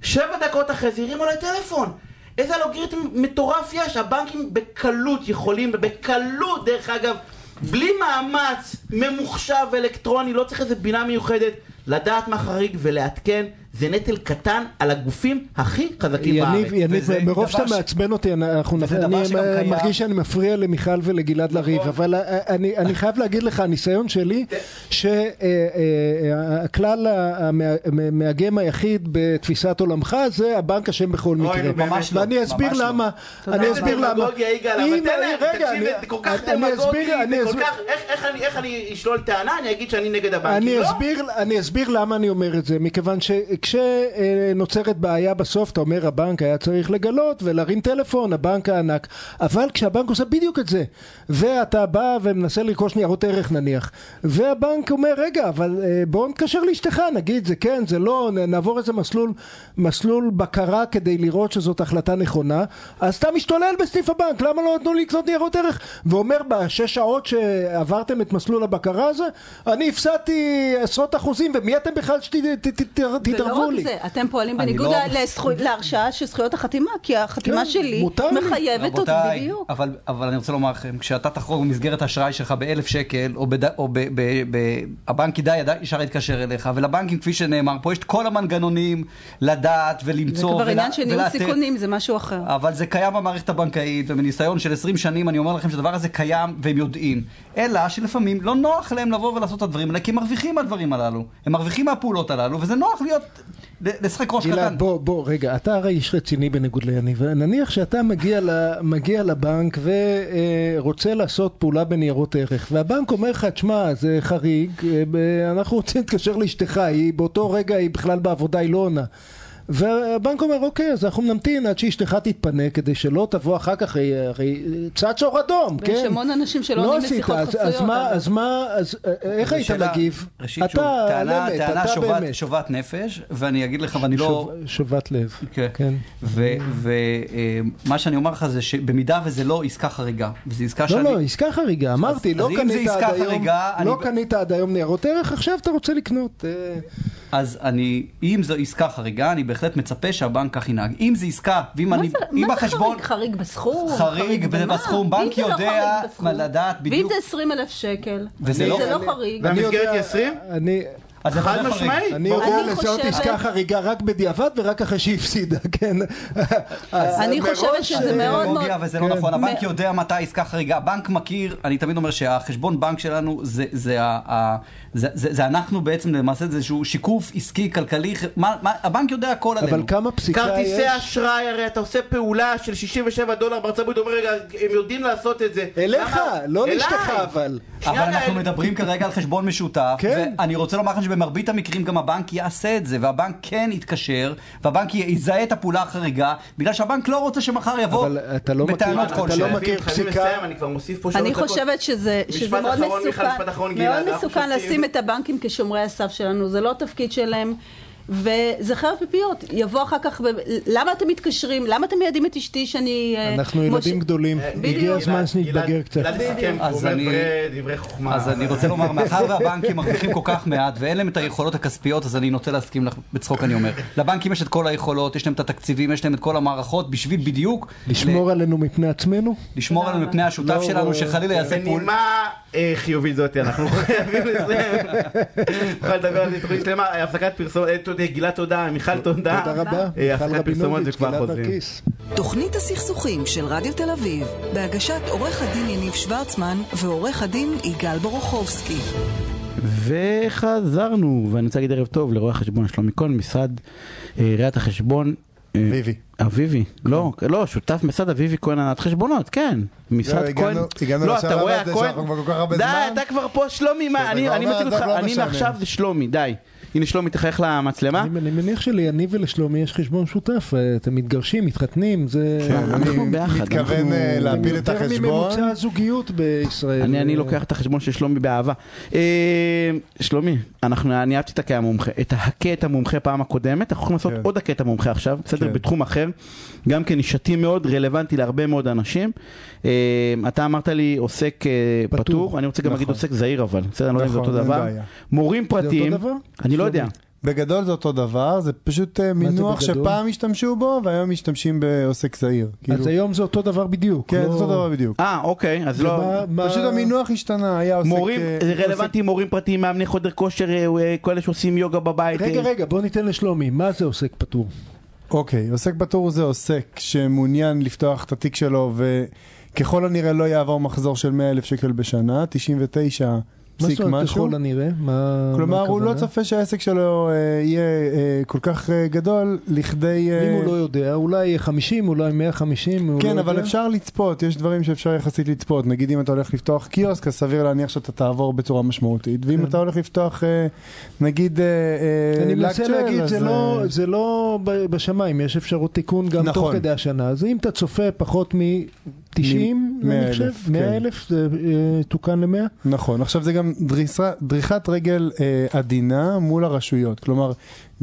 שבע דקות אחרי זה הרימו עליי טלפון איזה אלגוריתם מטורף יש, הבנקים בקלות יכולים, בקלות דרך אגב בלי מאמץ ממוחשב אלקטרוני, לא צריך איזה בינה מיוחדת לדעת מה חריג ולעדכן זה נטל קטן על הגופים הכי חזקים יניב, בארץ. יניב, וזה מרוב שאתה ש- מעצבן אותי, אנחנו, אני. מרגיש שאני מפריע למיכל ולגלעד לריב, אבל אה, אני, אני חייב להגיד לך, הניסיון שלי, שהכלל המאגם היחיד בתפיסת עולמך זה הבנק אשם בכל מקרה. לא, ואני אסביר לא. למה, אני. אסביר למה. אני- זה כל כך אני דמגוגי, אסביר, אני אסביר- איך- אני- איך אני אשלול טענה, אני אגיד שאני נגד הבנקים, אני לא? אסביר, אני אסביר למה אני אומר את זה, מכיוון כשנוצרת בעיה בסוף, אתה אומר הבנק היה צריך לגלות ולהרים טלפון, הבנק הענק, אבל כשהבנק עושה בדיוק את זה, ואתה בא ומנסה לרכוש ניירות ערך נניח, והבנק אומר רגע, אבל אה, בוא נתקשר לאשתך, נגיד זה כן, זה לא, נעבור איזה מסלול, מסלול בקרה כדי לראות שזאת החלטה נכונה, אז אתה משתולל בסניף הבנק, למה לא נתנו לי לקנות ניירות ערך? ואומר בשש שעות שעברתם את מסלול הבקרה הזה, אני הפסדתי עשרות אחוזים, ומי אתם בכלל שתתערבו רק לי? זה, אתם פועלים בניגוד לא- ל- לזכו- להרשאה של זכויות החתימה, כי החתימה כן, שלי. מחייבת אותי בדיוק. אבל, אבל אני רוצה לומר לכם, כשאתה תחרוג במסגרת האשראי שלך באלף שקל, או, בד... או ב... ב... ב... הבנק ידע, ידע, ישר יתקשר אליך, ולבנקים, כפי שנאמר פה, יש את כל המנגנונים לדעת זה ולמצוא כבר ולה- עניין של ניהול. סיכונים, זה משהו אחר. אבל זה קיים במערכת הבנקאית, ומניסיון של 20 שנים אני אומר לכם שהדבר הזה קיים והם יודעים. אלא שלפעמים לא נוח להם לבוא ולעשות את הדברים האלה, כי הם מרוויחים מהדברים הללו. הם מרוויחים מהפעולות הללו, וזה נוח להיות, לשחק ראש קטן. גלעד, בוא, בוא, רגע, אתה הרי איש רציני בניגוד ליניב. נניח שאתה מגיע, ל, מגיע לבנק ורוצה לעשות פעולה בניירות ערך, והבנק אומר לך, תשמע, זה חריג, אה, אנחנו רוצים להתקשר לאשתך, היא באותו רגע, היא בכלל בעבודה, היא לא עונה. והבנק אומר, אוקיי, אז אנחנו נמתין עד שאשתך תתפנה, כדי שלא תבוא אחר כך, הרי, צעד שור אדום, כן? ויש המון אנשים שלא לא עונים לשיחות אז, חסויות. אז מה, אז מה, אז אה, איך זו היית מגיב? ראשית, אתה טענה, על אמת, טענה אתה שובת, באמת. שובת נפש, ואני אגיד לך, ואני לא... שוב- שובת לב, כן. כן. ומה שאני אומר לך זה שבמידה וזה לא עסקה חריגה, וזו עסקה לא, שאני... לא, עסקה חריגה, אמרתי, אז לא קנית עד היום, לא קנית עד היום ניירות ערך, עכשיו אתה רוצה לקנות. אה, אז אני, אם זו עסקה חריגה, אני בהחלט מצפה שהבנק כך ינהג. אם זו עסקה, ואם אני... זה- אם מה זה החשבון... חריג? חריג בסכום? חריג במה? בסכום, בנק ואם זה לא יודע חריג בסכום? מה לדעת ואם בדיוק- זה 20 אלף שקל? וזה ואם לא- זה לא חריג? והמסגרת היא 20? זה חד. משמעית. אני. יודע לזהות עסקה חריגה רק בדיעבד ורק אחרי שהיא הפסידה, כן? אני חושבת שזה אה, מאוד דמגוגיה מאוד... וזה לא כן. נכון, הבנק יודע מתי עסקה חריגה, הבנק מכיר, אני תמיד אומר שהחשבון בנק שלנו זה, זה, זה, זה, זה אנחנו בעצם למעשה זה איזשהו שיקוף עסקי, כלכלי, מה, מה, הבנק יודע הכל עלינו. אבל כמה פסיקה כרטיסי יש? אשראי, הרי אתה עושה פעולה של 67 דולר בארצות הברית, אומר רגע, הם יודעים לעשות את זה. אליך, למה? לא. לאשתך אבל. אבל אנחנו מדברים כרגע על חשבון משותף, כן. ואני רוצה לומר לכם שבמרבית המקרים גם הבנק יעשה את זה, והבנק כן יתקשר, והבנק יזהה את הפעולה החריגה, בגלל שהבנק לא רוצה שמחר יבוא אבל אתה לא מכיר- בטענות אתה כלשהן. לא מכיר חייבים פסיקה. אני כבר מוסיף פה שלוש אני דקות. חושבת שזה, מאוד אחרון, מיכל, מסוכן, משפט אחרון, גלעד, מאוד מסוכן. לשים את הבנקים כשומרי הסף שלנו, זה לא התפקיד שלהם. וזה חרב פיפיות, יבוא אחר כך. למה אתם מתקשרים? למה אתם מיידעים את אשתי שאני... אה, אנחנו ילדים גדולים, בדיוק. הגיע הזמן שנתבגר קצת. אז אני- רוצה לומר, מאחר והבנקים מרוויחים כל כך מעט ואין להם את היכולות הכספיות, אז אני נוטה להסכים לך, בצחוק אני אומר. לבנקים יש את כל היכולות, יש להם את התקציבים, יש להם את כל המערכות, בשביל בדיוק לשמור עלינו מפני עצמנו? לשמור עלינו מפני השותף לא, שלנו. שחלילה יעשה פעול... בנימה אה, חיובית זאת, אנחנו חייבים לסיים. נוכל לדבר על זה תוכנית שלמה, אה, הפסקת פרסומת, תודה, גלעד תודה, מיכל תודה. תודה רבה. אה, מיכל הפסקת פרסומות רבינוביץ', וכבר גלעד חוזרים. נרקיס. תוכנית הסכסוכים של רדיו תל אביב, בהגשת עורך הדין יניב שוורצמן ועורך הדין יגאל בורוכובסקי. וחזרנו, ואני רוצה להגיד ערב טוב לרואה החשבון שלומי כהן, משרד אה, ראיית החשבון. אה, אביבי. אביבי, לא, לא, שותף משרד אביבי כהן הנהלת חשבונות, כן. משרד לא, כהן. הגענו- הגענו לא, לשלב אתה רואה, הזה הכהן- שאנחנו כבר כל כך הרבה די. אתה כבר פה שלומי, מה, אני כבר מציג אותך, לא אני. מעכשיו זה שלומי, די. הנה שלומי, תחייך למצלמה. אני אני מניח שליניב ולשלומי יש חשבון שותף, אה, אתם מתגרשים, מתחתנים, זה... אנחנו אני ביחד, מתכוון אנחנו- אה, להפיל את יותר החשבון. מממוצע הזוגיות בישראל. אני, אני לוקח את החשבון של שלומי באהבה. אה, שלומי, אנחנו, אני אהבתי את הכה המומחה, את את המומחה פעם הקודמת, אנחנו יכולים לעשות כן. עוד את המומחה עכשיו, בסדר? כן. בתחום אחר, גם כן נישתי מאוד, רלוונטי להרבה מאוד אנשים. אתה אמרת לי עוסק פטור. אני רוצה גם נכון. להגיד עוסק זעיר אבל, בסדר? אני לא יודע אם זה נכון, אותו אין דבר. מורים זה אותו פרטיים, דבר? לא. יודע. בגדול זה אותו דבר, זה פשוט אה, מינוח? שפעם השתמשו בו והיום משתמשים בעוסק זעיר. כאילו, אז היום זה אותו דבר בדיוק. כן, לא- זה אותו דבר בדיוק. אה, אוקיי, אז לא... מה- פשוט המינוח השתנה, היה עוסק... מורים, אה, זה רלוונטי מורים פרטיים, מאמני חודר כושר, אה, כאלה שעושים יוגה בבית. רגע, רגע, בוא ניתן לשלומי, מה זה עוסק פטור? אוקיי, עוסק פטור זה עוסק שמעוניין לפתוח את התיק שלו וככל הנראה לא יעבור מחזור של 100 אלף שקל בשנה, 99 פסיק משהו. מה ככל הנראה? מה הכוונה? כלומר, הוא לא צופה שהעסק שלו אה, יהיה אה, כל כך אה, גדול, לכדי... אם הוא לא יודע, אולי 50, אולי 150, לא כן, אבל אפשר לצפות, יש דברים שאפשר יחסית לצפות. נגיד אם אתה הולך לפתוח קיוסק, אז סביר להניח שאתה תעבור בצורה משמעותית. ואם כן. אתה הולך לפתוח, נגיד, אני מנסה להגיד, זה לא, לא בשמיים, יש אפשרות תיקון גם תוך נכון. כדי השנה. אז אם אתה צופה פחות מ... 90, אני חושב, כן. 100 אלף, זה אה, תוקן ל-100. נכון, עכשיו זה גם דריסה, דריכת רגל אה, עדינה מול הרשויות. כלומר,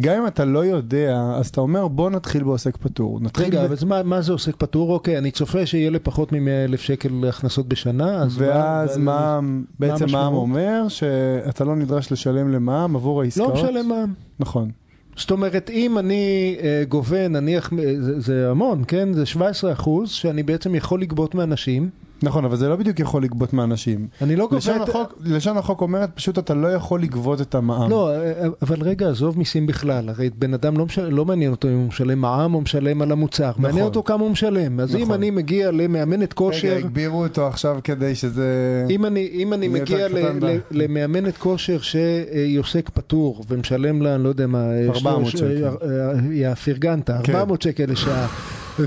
גם אם אתה לא יודע, אז אתה אומר בוא נתחיל בעוסק פטור. נתחיל רגע, ב... אבל מה, מה זה עוסק פטור? אוקיי, אני צופה שיהיה לפחות מ-100 אלף שקל הכנסות בשנה, אז ואז מה, מה, מה בעצם מע"מ אומר? שאתה לא נדרש לשלם למע"מ עבור העסקאות? לא משלם מע"מ. נכון. זאת אומרת, אם אני אה, גובה, נניח, אה, זה, זה המון, כן? זה 17 אחוז שאני בעצם יכול לגבות מאנשים. נכון, אבל זה לא בדיוק יכול לגבות מאנשים. אני לא גובה את... החוק, לשון החוק אומרת פשוט אתה לא יכול לגבות את המע"מ. לא, אה, אבל רגע, עזוב מיסים בכלל, הרי בן אדם לא, משל, לא מעניין אותו אם הוא משלם מע"מ או משלם על המוצר, נכון. מעניין אותו כמה הוא משלם. אז אם נכון. אני מגיע למאמנת כושר, רגע, הגבירו אותו עכשיו כדי שזה... אם אני, אם אני מגיע ל, ל, למאמנת כושר שהיא עוסק פטור ומשלם לה, אני לא יודע מה, 400 שלוש- שקל. אה, אה, יא פרגנת, כן. 400 שקל לשעה.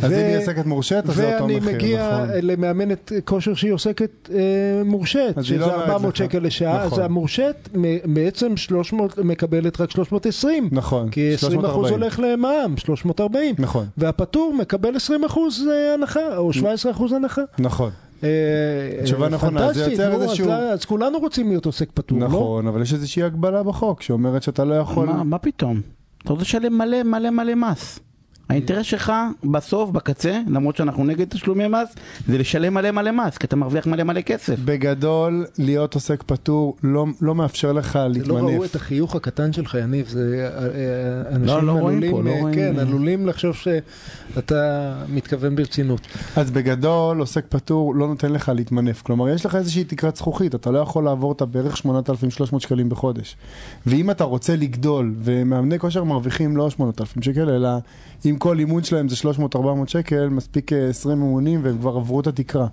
אז אם היא עוסקת מורשית, אז זה אותו ואני מחיר, מגיע נכון. למאמנת כושר שהיא עוסקת אה, היא שזה לא אומרת 400 לך. שקל לשעה, נכון. אז המורשית מ- בעצם 300, מקבלת רק 320. נכון, כי 20% 340. הולך למע"מ, 340. נכון, והפטור מקבל 20% הנחה, או 17% הנחה. נכון. אה, התשובה אה, נכונה, זה יוצר איזשהו- לא- אז כולנו רוצים להיות עוסק פטור, לא? נכון, אבל יש איזושהי הגבלה בחוק שאומרת שאתה לא יכול... מה, מה פתאום? אתה רוצה לשלם מלא מלא מלא מס. האינטרס שלך בסוף, בקצה, למרות שאנחנו נגד תשלומי מס, זה לשלם מלא מלא מס, כי אתה מרוויח מלא מלא כסף. בגדול, להיות עוסק פטור לא, לא מאפשר לך זה לא ראו את להתמנף. החיוך הקטן שלך, יניב, זה אה, אה, אנשים לא, לא רואים עלולים, פה, לא אה, רואים. כן, עלולים לחשוב שאתה מתכוון ברצינות. אז בגדול, עוסק פטור לא נותן לך להתמנף. כלומר, יש לך איזושהי תקרת זכוכית, אתה לא יכול לעבור אותה בערך 8,300 שקלים בחודש. ואם אתה רוצה לגדול, ומאמני כושר מרוויחים לא 8,000 שקל, אלא אם כל אימון שלהם זה 300-400 שקל, מספיק אה, 20 אימונים והם כבר עברו את התקרה.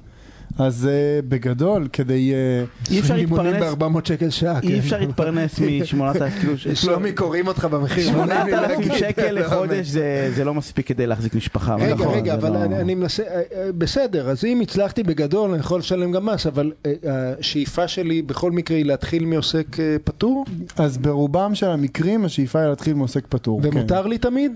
אז אה, בגדול, כדי... אה, אי אפשר אימונים להתפרנס, ב-400 שקל שעה, אי כן. אפשר להתפרנס מ-8,000, כאילו, שלומי קוראים אותך במחיר. 8,000 שקל לא, לחודש זה זה לא מספיק כדי להחזיק משפחה. רגע, נכון, רגע, אבל לא- אני, אני מנסה, אה, בסדר, אז אם הצלחתי בגדול, אני יכול לשלם גם מס, אבל השאיפה שלי בכל מקרה היא להתחיל מעוסק פטור, אז ברובם של המקרים, השאיפה היא להתחיל מעוסק פטור. כן. ומותר לי תמיד?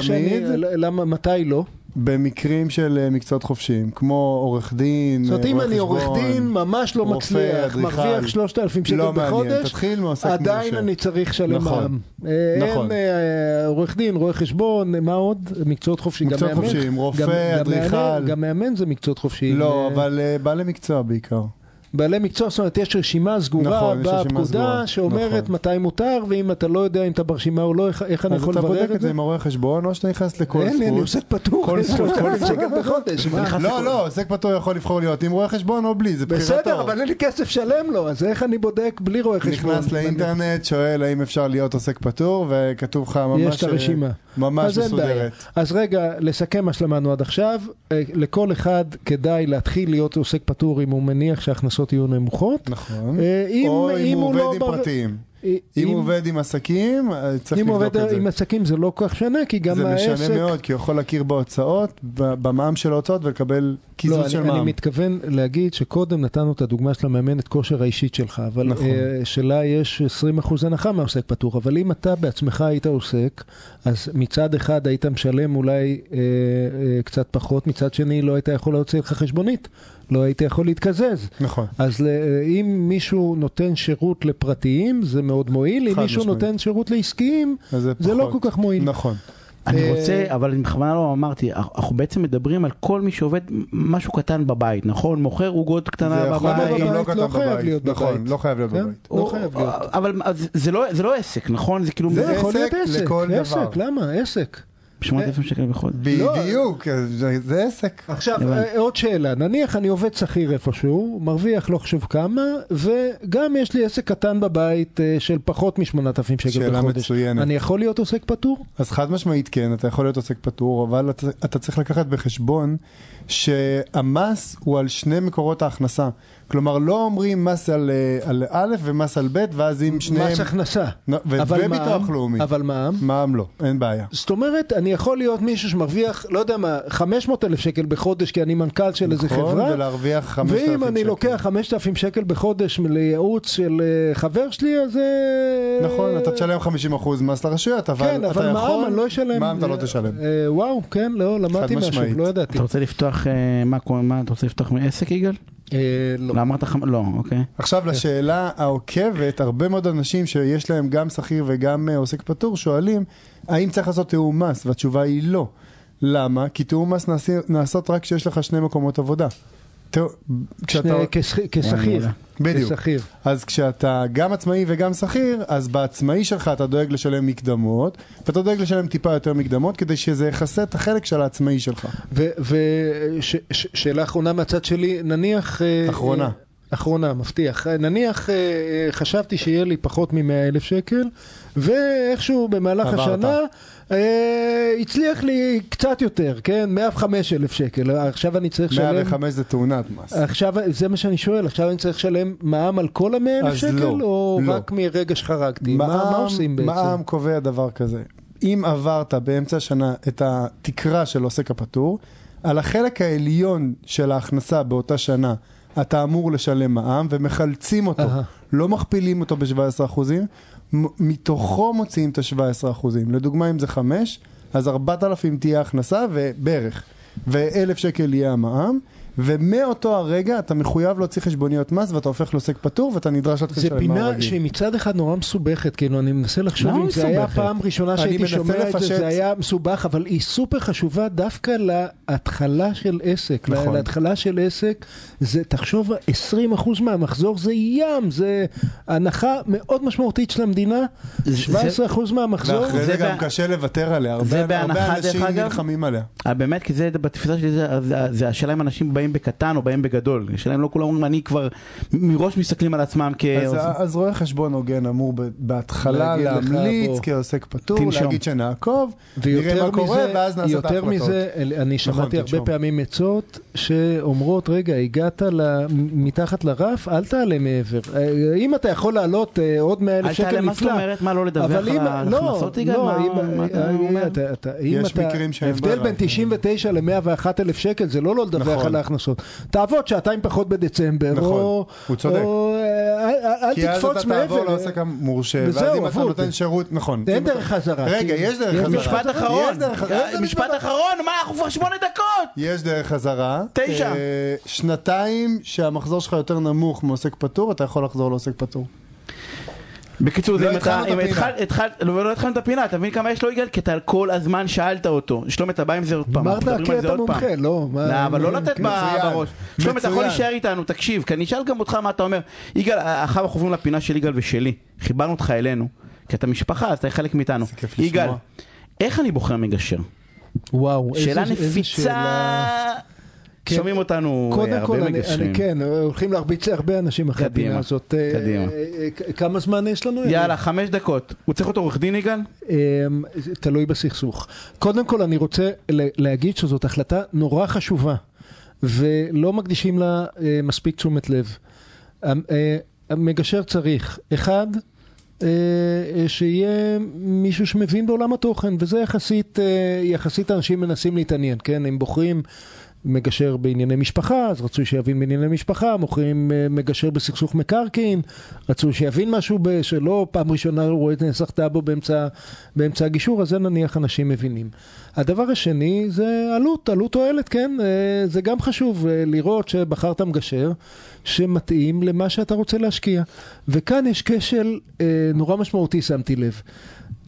שאני, תמיד. למה, מתי לא? במקרים של אה, מקצועות חופשיים, כמו עורך דין, זאת אומרת, אם רואה אני עורך חשבון, דין, ממש לא מצליח. מרוויח 3,000 שקל לא מעניין, בחודש, תתחיל מעוסק עדיין מורשה. אני צריך לשלם נכון, מע"מ. אה, נכון. אין אה, עורך דין, רואה חשבון, מה עוד? מקצועות חופשיים. גם מקצועות מאמן. חופשיים, רופא, גם- גם אדריכל. מאמן- גם מאמן זה מקצועות חופשיים. לא, אה, אבל אה, בעלי מקצוע בעיקר. בעלי מקצוע, זאת אומרת, יש רשימה סגורה נכון, בפקודה שאומרת נכון. מתי מותר, ואם אתה לא יודע אם אתה ברשימה או לא, איך- איך אני אז יכול אתה לברר בודק את את זה זה? עם הרואה חשבון, או שאתה נכנס לכל אין לי, אני זכות. עוסק פטור, כל זכות, כל 3,000 שקל זכות. בחודש. לא, לא, עוסק פטור יכול לבחור להיות עם רואה חשבון או בלי, זה בחירתו. בסדר, אבל אין לי כסף שלם לו, אז איך אני בודק בלי רואה חשבון? נכנס לאינטרנט, שואל האם אפשר להיות עוסק פטור, וכתוב לך ממש... יש את הרשימה. ממש אז אין. מסודרת. אז רגע, לסכם מה שלמדנו עד עכשיו, אה, לכל אחד כדאי להתחיל להיות עוסק פטור אם הוא מניח שההכנסות יהיו נמוכות. נכון. אה, אם- או אם אם הוא לא עובד עם בר- פרטיים. אם הוא עובד עם עסקים, אה, צריך אם לבדוק עובד את זה. עם עסקים זה לא כל כך שונה, כי גם זה העסק... משנה מאוד, כי הוא יכול להכיר בהוצאות, במע"מ של ההוצאות ולקבל לא, קיזוז של אני, אני מע"מ. מתכוון להגיד שקודם נתנו את הדוגמה של המאמנת כושר האישית שלך, אבל נכון. אה, שלה יש 20% הנחה מהעוסק פטור, אבל אם אתה בעצמך היית עוסק, אז מצד אחד היית משלם אולי אה, אה, קצת פחות, מצד שני לא היית יכול להוציא לך חשבונית, לא היית יכול להתקזז. נכון. אז אם מישהו נותן שירות לפרטיים, זה מאוד מועיל, אם מישהו משמעית. נותן שירות לעסקיים, זה זה לא. כל כך מועיל. נכון. אני אה, רוצה, אבל אני בכוונה לא אמרתי, אנחנו בעצם מדברים על כל מי שעובד משהו קטן בבית, נכון? מוכר עוגות זה קטנה יכול בבית. להיות גם לא בבית, קטן לא חייב בבית. להיות נכון, בבית. לא חייב להיות כן? בבית. לא או- חייב להיות. אבל זה לא זה לא עסק, נכון? זה כאילו... זה זה יכול להיות עסק עסק, לכל עסק, דבר. למה? עסק. 8,000 שקל בחודש. בדיוק, זה זה עסק. עכשיו. אה, עוד שאלה, נניח אני עובד שכיר איפשהו, מרוויח לא חשוב כמה, וגם יש לי עסק קטן בבית אה, של פחות מ-8,000 שקל שאלה בחודש. מצוינת. אני יכול להיות עוסק פטור? אז חד משמעית כן, אתה יכול להיות עוסק פטור, אבל אתה, אתה צריך לקחת בחשבון שהמס הוא על שני מקורות ההכנסה. כלומר, לא אומרים מס על, אה, על א' ומס על ב', ואז אם שניהם... מס הכנסה. נו, ו- אבל וביטוח מע"מ? לאומי. אבל מע"מ? מע"מ לא, אין בעיה. זאת אומרת, אני יכול להיות מישהו שמרוויח, לא יודע מה, 500 אלף שקל בחודש כי אני מנכ"ל של איזה נכון, חברה, ולהרוויח 5,000 שקל. ואם אני לוקח 5,000 שקל בחודש לייעוץ של אה, חבר שלי, אז... אה, נכון, אתה תשלם 50% מס לרשויות, אבל כן, אתה אבל יכול... מע"מ אני לא אשלם. מע"מ אתה לא תשלם. וואו, כן, לא, למדתי משהו. לא ידעתי. אתה רוצה לפתוח, אה, מה קורה, מה, אתה רוצה לפתוח עסק יגאל? אה, לא. לא אמרת חמ... לא, אוקיי. עכשיו לשאלה העוקבת, הרבה מאוד אנשים שיש להם גם שכיר וגם אה, עוסק פטור שואלים, האם צריך לעשות תיאום מס? והתשובה היא לא. למה? כי תיאום מס נעשות רק כשיש לך שני מקומות עבודה. כשאתה... כשכיר. בדיוק. כשכיר. אז כשאתה גם עצמאי וגם שכיר, אז בעצמאי שלך אתה דואג לשלם מקדמות, ואתה דואג לשלם טיפה יותר מקדמות, כדי שזה יכסה את החלק של העצמאי שלך. ושאלה אחרונה מהצד שלי, נניח... אה, אחרונה. אה, אחרונה, מבטיח. נניח אה, חשבתי שיהיה לי פחות מ-100 אלף שקל, ואיכשהו במהלך עברת. השנה אה, הצליח לי קצת יותר, כן? 105 אלף שקל. עכשיו אני צריך לשלם... 105 זה תאונת מס. עכשיו, זה מה שאני שואל, עכשיו אני צריך לשלם מע"מ על כל המאה אלף שקל, לא, או לא. רק מרגע שחרגתי? מה, מה עושים בעצם? מע"מ קובע דבר כזה. אם עברת באמצע השנה את התקרה של עוסק הפטור, על החלק העליון של ההכנסה באותה שנה אתה אמור לשלם מע"מ ומחלצים אותו, אהה. לא מכפילים אותו ב-17%, מ- מתוכו מוציאים את ה-17%. לדוגמה, אם זה 5, אז 4,000 תהיה הכנסה ובערך, ו-1,000 שקל יהיה המע"מ. ומאותו הרגע אתה מחויב להוציא חשבוניות מס ואתה הופך לעוסק פטור ואתה נדרש להתחיל זה לשלם מע"מ פינה רגיל. שהיא מצד אחד נורא מסובכת, כאילו אני מנסה לחשוב אם זה היה? פעם ראשונה שהייתי שומע את זה. זה היה מסובך, אבל היא סופר חשובה דווקא להתחלה של עסק. נכון. להתחלה של עסק, זה, תחשוב, 20% מהמחזור זה ים, זה הנחה מאוד משמעותית של המדינה, 17% מהמחזור. ואחרי זה זה גם בה- קשה לוותר עליה, זה הרבה אנשים? נלחמים עליה. אה, באמת, כי זה בתפיסה שלי, זה, זה, זה השאלה אם אנשים באים בקטן או באים בגדול. השאלה אם לא כולם אומרים, אני כבר מראש מסתכלים על עצמם כ... אז, אז רואה חשבון הוגן אמור ב- בהתחלה להמליץ בוא, כעוסק פטור, תנשום. להגיד שנעקוב, נראה מה קורה ואז נעשה את יותר ההחלטות. מזה, אני שמעתי הרבה תנשום. פעמים עצות שאומרות, רגע, הגעת מתחת לרף, אל תעלה מעבר. אה, אם אתה יכול לעלות אה, עוד 100 אלף אל שקל, תעלה, נפלא. מה זאת אומרת? מה, לא לדווח אבל על אם- ההכנסות, לא, יגאל? לא, אם- מה אתה אה, יש מקרים שאין ההבדל ברירה. בין 99 ל-101 אלף שקל זה לא לא לדווח נכון. על ההכנסות. תעבוד שעתיים פחות בדצמבר, נכון, או... הוא צודק. או, אה, אל- אל כי אז תקפוץ אתה מעבר. תעבור לעוסק המורשה, ואז אם אתה. נותן שירות, נכון. אין דרך חזרה. רגע, כי- יש דרך חזרה. משפט אחרון. יש דרך חזרה. אה, משפט אחרון, מה, אנחנו כבר שמונה דקות. יש דרך חזרה. תשע. אה, שנתיים שהמחזור שלך יותר נמוך מעוסק פטור, אתה יכול לחזור לעוסק פטור. בקיצור, לא התחלנו את הפינה. התחלת, לא לא התחלנו את הפינה, אתה מבין כמה יש לו יגאל? כי אתה כל הזמן שאלת אותו. שלום, אתה בא עם זה עוד פעם, אמרת כי זה אתה. מומחה, לא? לא, אבל לא לתת כן. מצוין, בראש. שלום, אתה יכול. להישאר איתנו, תקשיב, כי אני אשאל גם אותך מה אתה אומר. יגאל, אחר אנחנו עוברים לפינה של יגאל ושלי. חיברנו אותך אלינו, כי אתה משפחה, אז אתה חלק מאיתנו. יגאל, איך אני בוחר מגשר? וואו, איזה- שאלה איזה נפיצה. כן. שומעים אותנו אה, קודם כל, הרבה אני, מגשרים. אני כן, הולכים להרביץ להרבה אנשים אחרי הפינה הזאת. אה, קדימה. אה, כמה זמן יש לנו? יאללה, חמש דקות. הוא צריך להיות עורך דין יגאל? זה תלוי בסכסוך. קודם כל, אני רוצה להגיד שזאת החלטה נורא חשובה, ולא מקדישים לה מספיק תשומת לב. אה, המגשר צריך, אחד, שיהיה מישהו שמבין בעולם התוכן, וזה יחסית, יחסית אנשים מנסים להתעניין, כן? הם בוחרים מגשר בענייני משפחה, אז רצוי שיבין בענייני משפחה, מוכרים אה, מגשר בסכסוך מקרקעין, רצוי שיבין משהו שלא פעם ראשונה הוא רואה את נסח טאבו באמצע, באמצע הגישור, אז זה נניח אנשים מבינים. הדבר השני זה עלות, עלות תועלת, כן? אה, זה גם חשוב אה, לראות שבחרת מגשר שמתאים למה שאתה רוצה להשקיע. וכאן יש כשל נורא משמעותי, שמתי לב.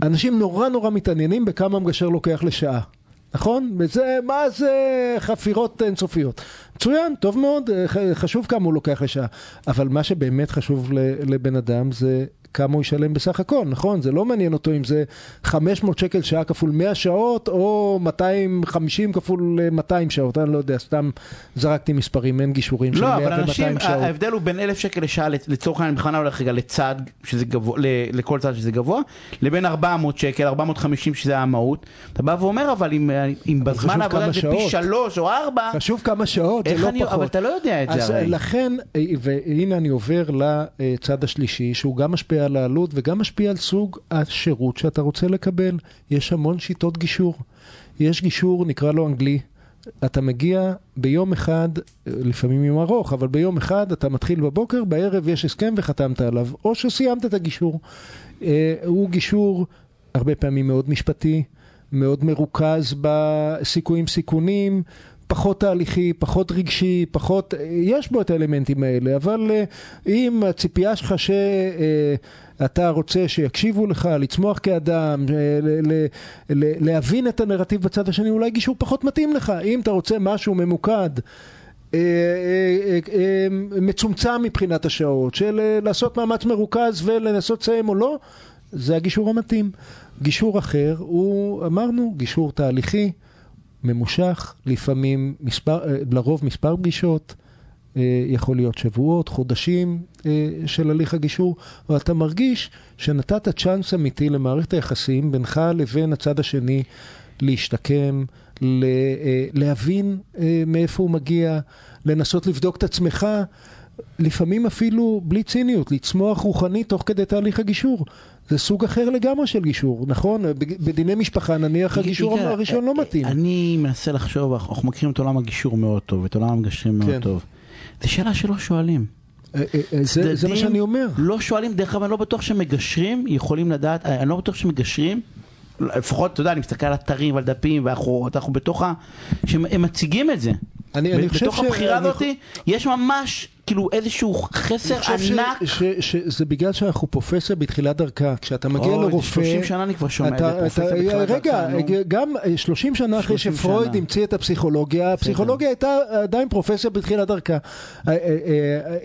אנשים נורא נורא מתעניינים בכמה מגשר לוקח לשעה. נכון? וזה, מה זה חפירות אינסופיות. מצוין, טוב מאוד, אה, חשוב כמה הוא לוקח לשעה. אבל מה שבאמת חשוב לבן אדם זה כמה הוא ישלם בסך הכל, נכון? זה לא מעניין אותו אם זה 500 שקל שעה כפול 100 שעות, או 250 כפול אה, 200 שעות, אני לא יודע, סתם זרקתי מספרים, אין גישורים של לא, 100 אבל אנשים, ו-200 שעות. ההבדל הוא בין אלף שקל לשעה, לצורך העניין, בכוונה הולך רגע לצד, שזה גבוה, לכל צד שזה גבוה, לבין 400 שקל, 450 שזה המהות. אתה בא ואומר, אבל אם, אם בזמן העבודה זה פי שעות. שלוש או ארבע, חשוב כמה שעות, זה לא אני, פחות. אבל אתה לא יודע את אז זה הרי. לכן, אה, והנה אני עובר לצד השלישי, שהוא גם משפיע על העלות וגם משפיע על סוג השירות שאתה רוצה לקבל. יש המון שיטות גישור. יש גישור, נקרא לו אנגלי. אתה מגיע ביום אחד, לפעמים יום ארוך, אבל ביום אחד אתה מתחיל בבוקר, בערב יש הסכם וחתמת עליו, או שסיימת את הגישור. אה, הוא גישור הרבה פעמים מאוד משפטי, מאוד מרוכז בסיכויים סיכונים, פחות תהליכי, פחות רגשי, פחות, יש בו את האלמנטים האלה, אבל אה, אם הציפייה שלך שאתה רוצה שיקשיבו לך, לצמוח כאדם, אה, להבין את הנרטיב בצד השני, אולי גישור פחות מתאים לך. אם אתה רוצה משהו ממוקד, אה, אה, אה, מצומצם מבחינת השעות, של אה, לעשות מאמץ מרוכז ולנסות לסיים או לא, זה הגישור המתאים. גישור אחר הוא, אמרנו, גישור תהליכי, ממושך, לפעמים מספר, אה, לרוב מספר פגישות, אה, יכול להיות שבועות, חודשים אה, של הליך הגישור, ואתה מרגיש שנתת צ'אנס אמיתי למערכת היחסים בינך לבין הצד השני להשתקם, להבין מאיפה הוא מגיע, לנסות לבדוק את עצמך. לפעמים אפילו בלי ציניות, לצמוח רוחנית תוך כדי תהליך הגישור. זה סוג אחר לגמרי של גישור, נכון? בדיני משפחה נניח הגישור הראשון אה, לא מתאים. אני מנסה לחשוב, אנחנו מכירים את עולם הגישור מאוד טוב, את עולם המגשרים מאוד כן. טוב. זו שאלה שלא שואלים. אה, אה, אה, זה, מה שאני אומר. לא שואלים, דרך אגב, אני לא בטוח שמגשרים יכולים לדעת, אני לא בטוח שמגשרים, לפחות, אתה יודע, אני מסתכל על אתרים ועל דפים, ואנחנו אנחנו בתוך ה... שהם הם מציגים את זה. אני, אני חושב בתוך הבחירה אני הזאת, יש ממש כאילו איזשהו חסר ענק. ש, ש, שזה בגלל שאנחנו פרופסיה בתחילת דרכה. כשאתה מגיע זה לרופא... 30 שנה אני כבר שומע את פרופסיה בתחילת רגע, דרכה, נו. גם אה, 30 שנה אחרי 30 שפרויד שנה. המציא את הפסיכולוגיה, הפסיכולוגיה הייתה עדיין פרופסיה בתחילת דרכה. אה, אה,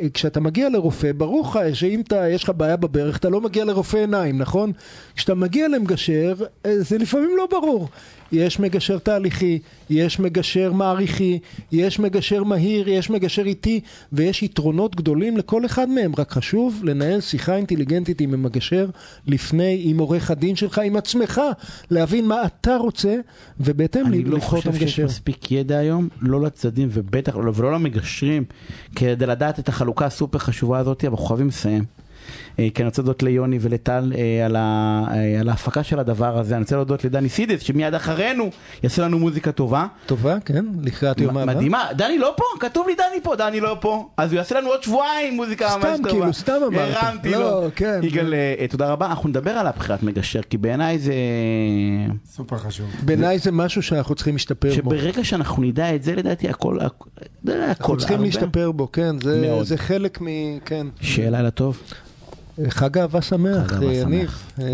אה, כשאתה מגיע לרופא, ברור לך שאם אתה- יש לך בעיה בברך, אתה לא מגיע לרופא עיניים, נכון? כשאתה מגיע למגשר, אה, זה לפעמים לא ברור. יש מגשר תהליכי, יש מגשר מעריכי, יש מגשר מהיר, יש מגשר איטי, ויש יתרונות גדולים לכל אחד מהם. רק חשוב לנהל שיחה אינטליגנטית עם המגשר לפני, עם עורך הדין שלך, עם עצמך, להבין מה אתה רוצה, ובהתאם אני לא לבחור את חושב שיש המגשר. מספיק ידע היום, לא לצדדים ובטח לא- ולא למגשרים, כדי לדעת את החלוקה הסופר חשובה הזאת, אבל אנחנו חייבים לסיים. אה, כי אני רוצה להודות ליוני ולטל אה, על, ה, אה, על ההפקה של הדבר הזה, אני רוצה להודות לדני סידס שמיד אחרינו יעשה לנו מוזיקה טובה. טובה, כן? לקראת יום הבא. מדהימה, דני לא פה, כתוב לי דני פה, דני לא פה, אז הוא יעשה לנו עוד שבועיים מוזיקה סתם, ממש טובה. כאילו, סתם אמרת. הרמתי לא, לו. כן. יגאל, אה, תודה רבה, אנחנו נדבר על הבחירת מגשר, כי בעיניי זה... סופר חשוב. בעיניי זה משהו שאנחנו צריכים להשתפר בו. שברגע שאנחנו נדע את זה, לדעתי הכל... הכל אנחנו צריכים. להשתפר בו, כן, זה, חלק מ... כן. שיהיה לילה טוב. חג אהבה שמח, אהבה יניב. אה,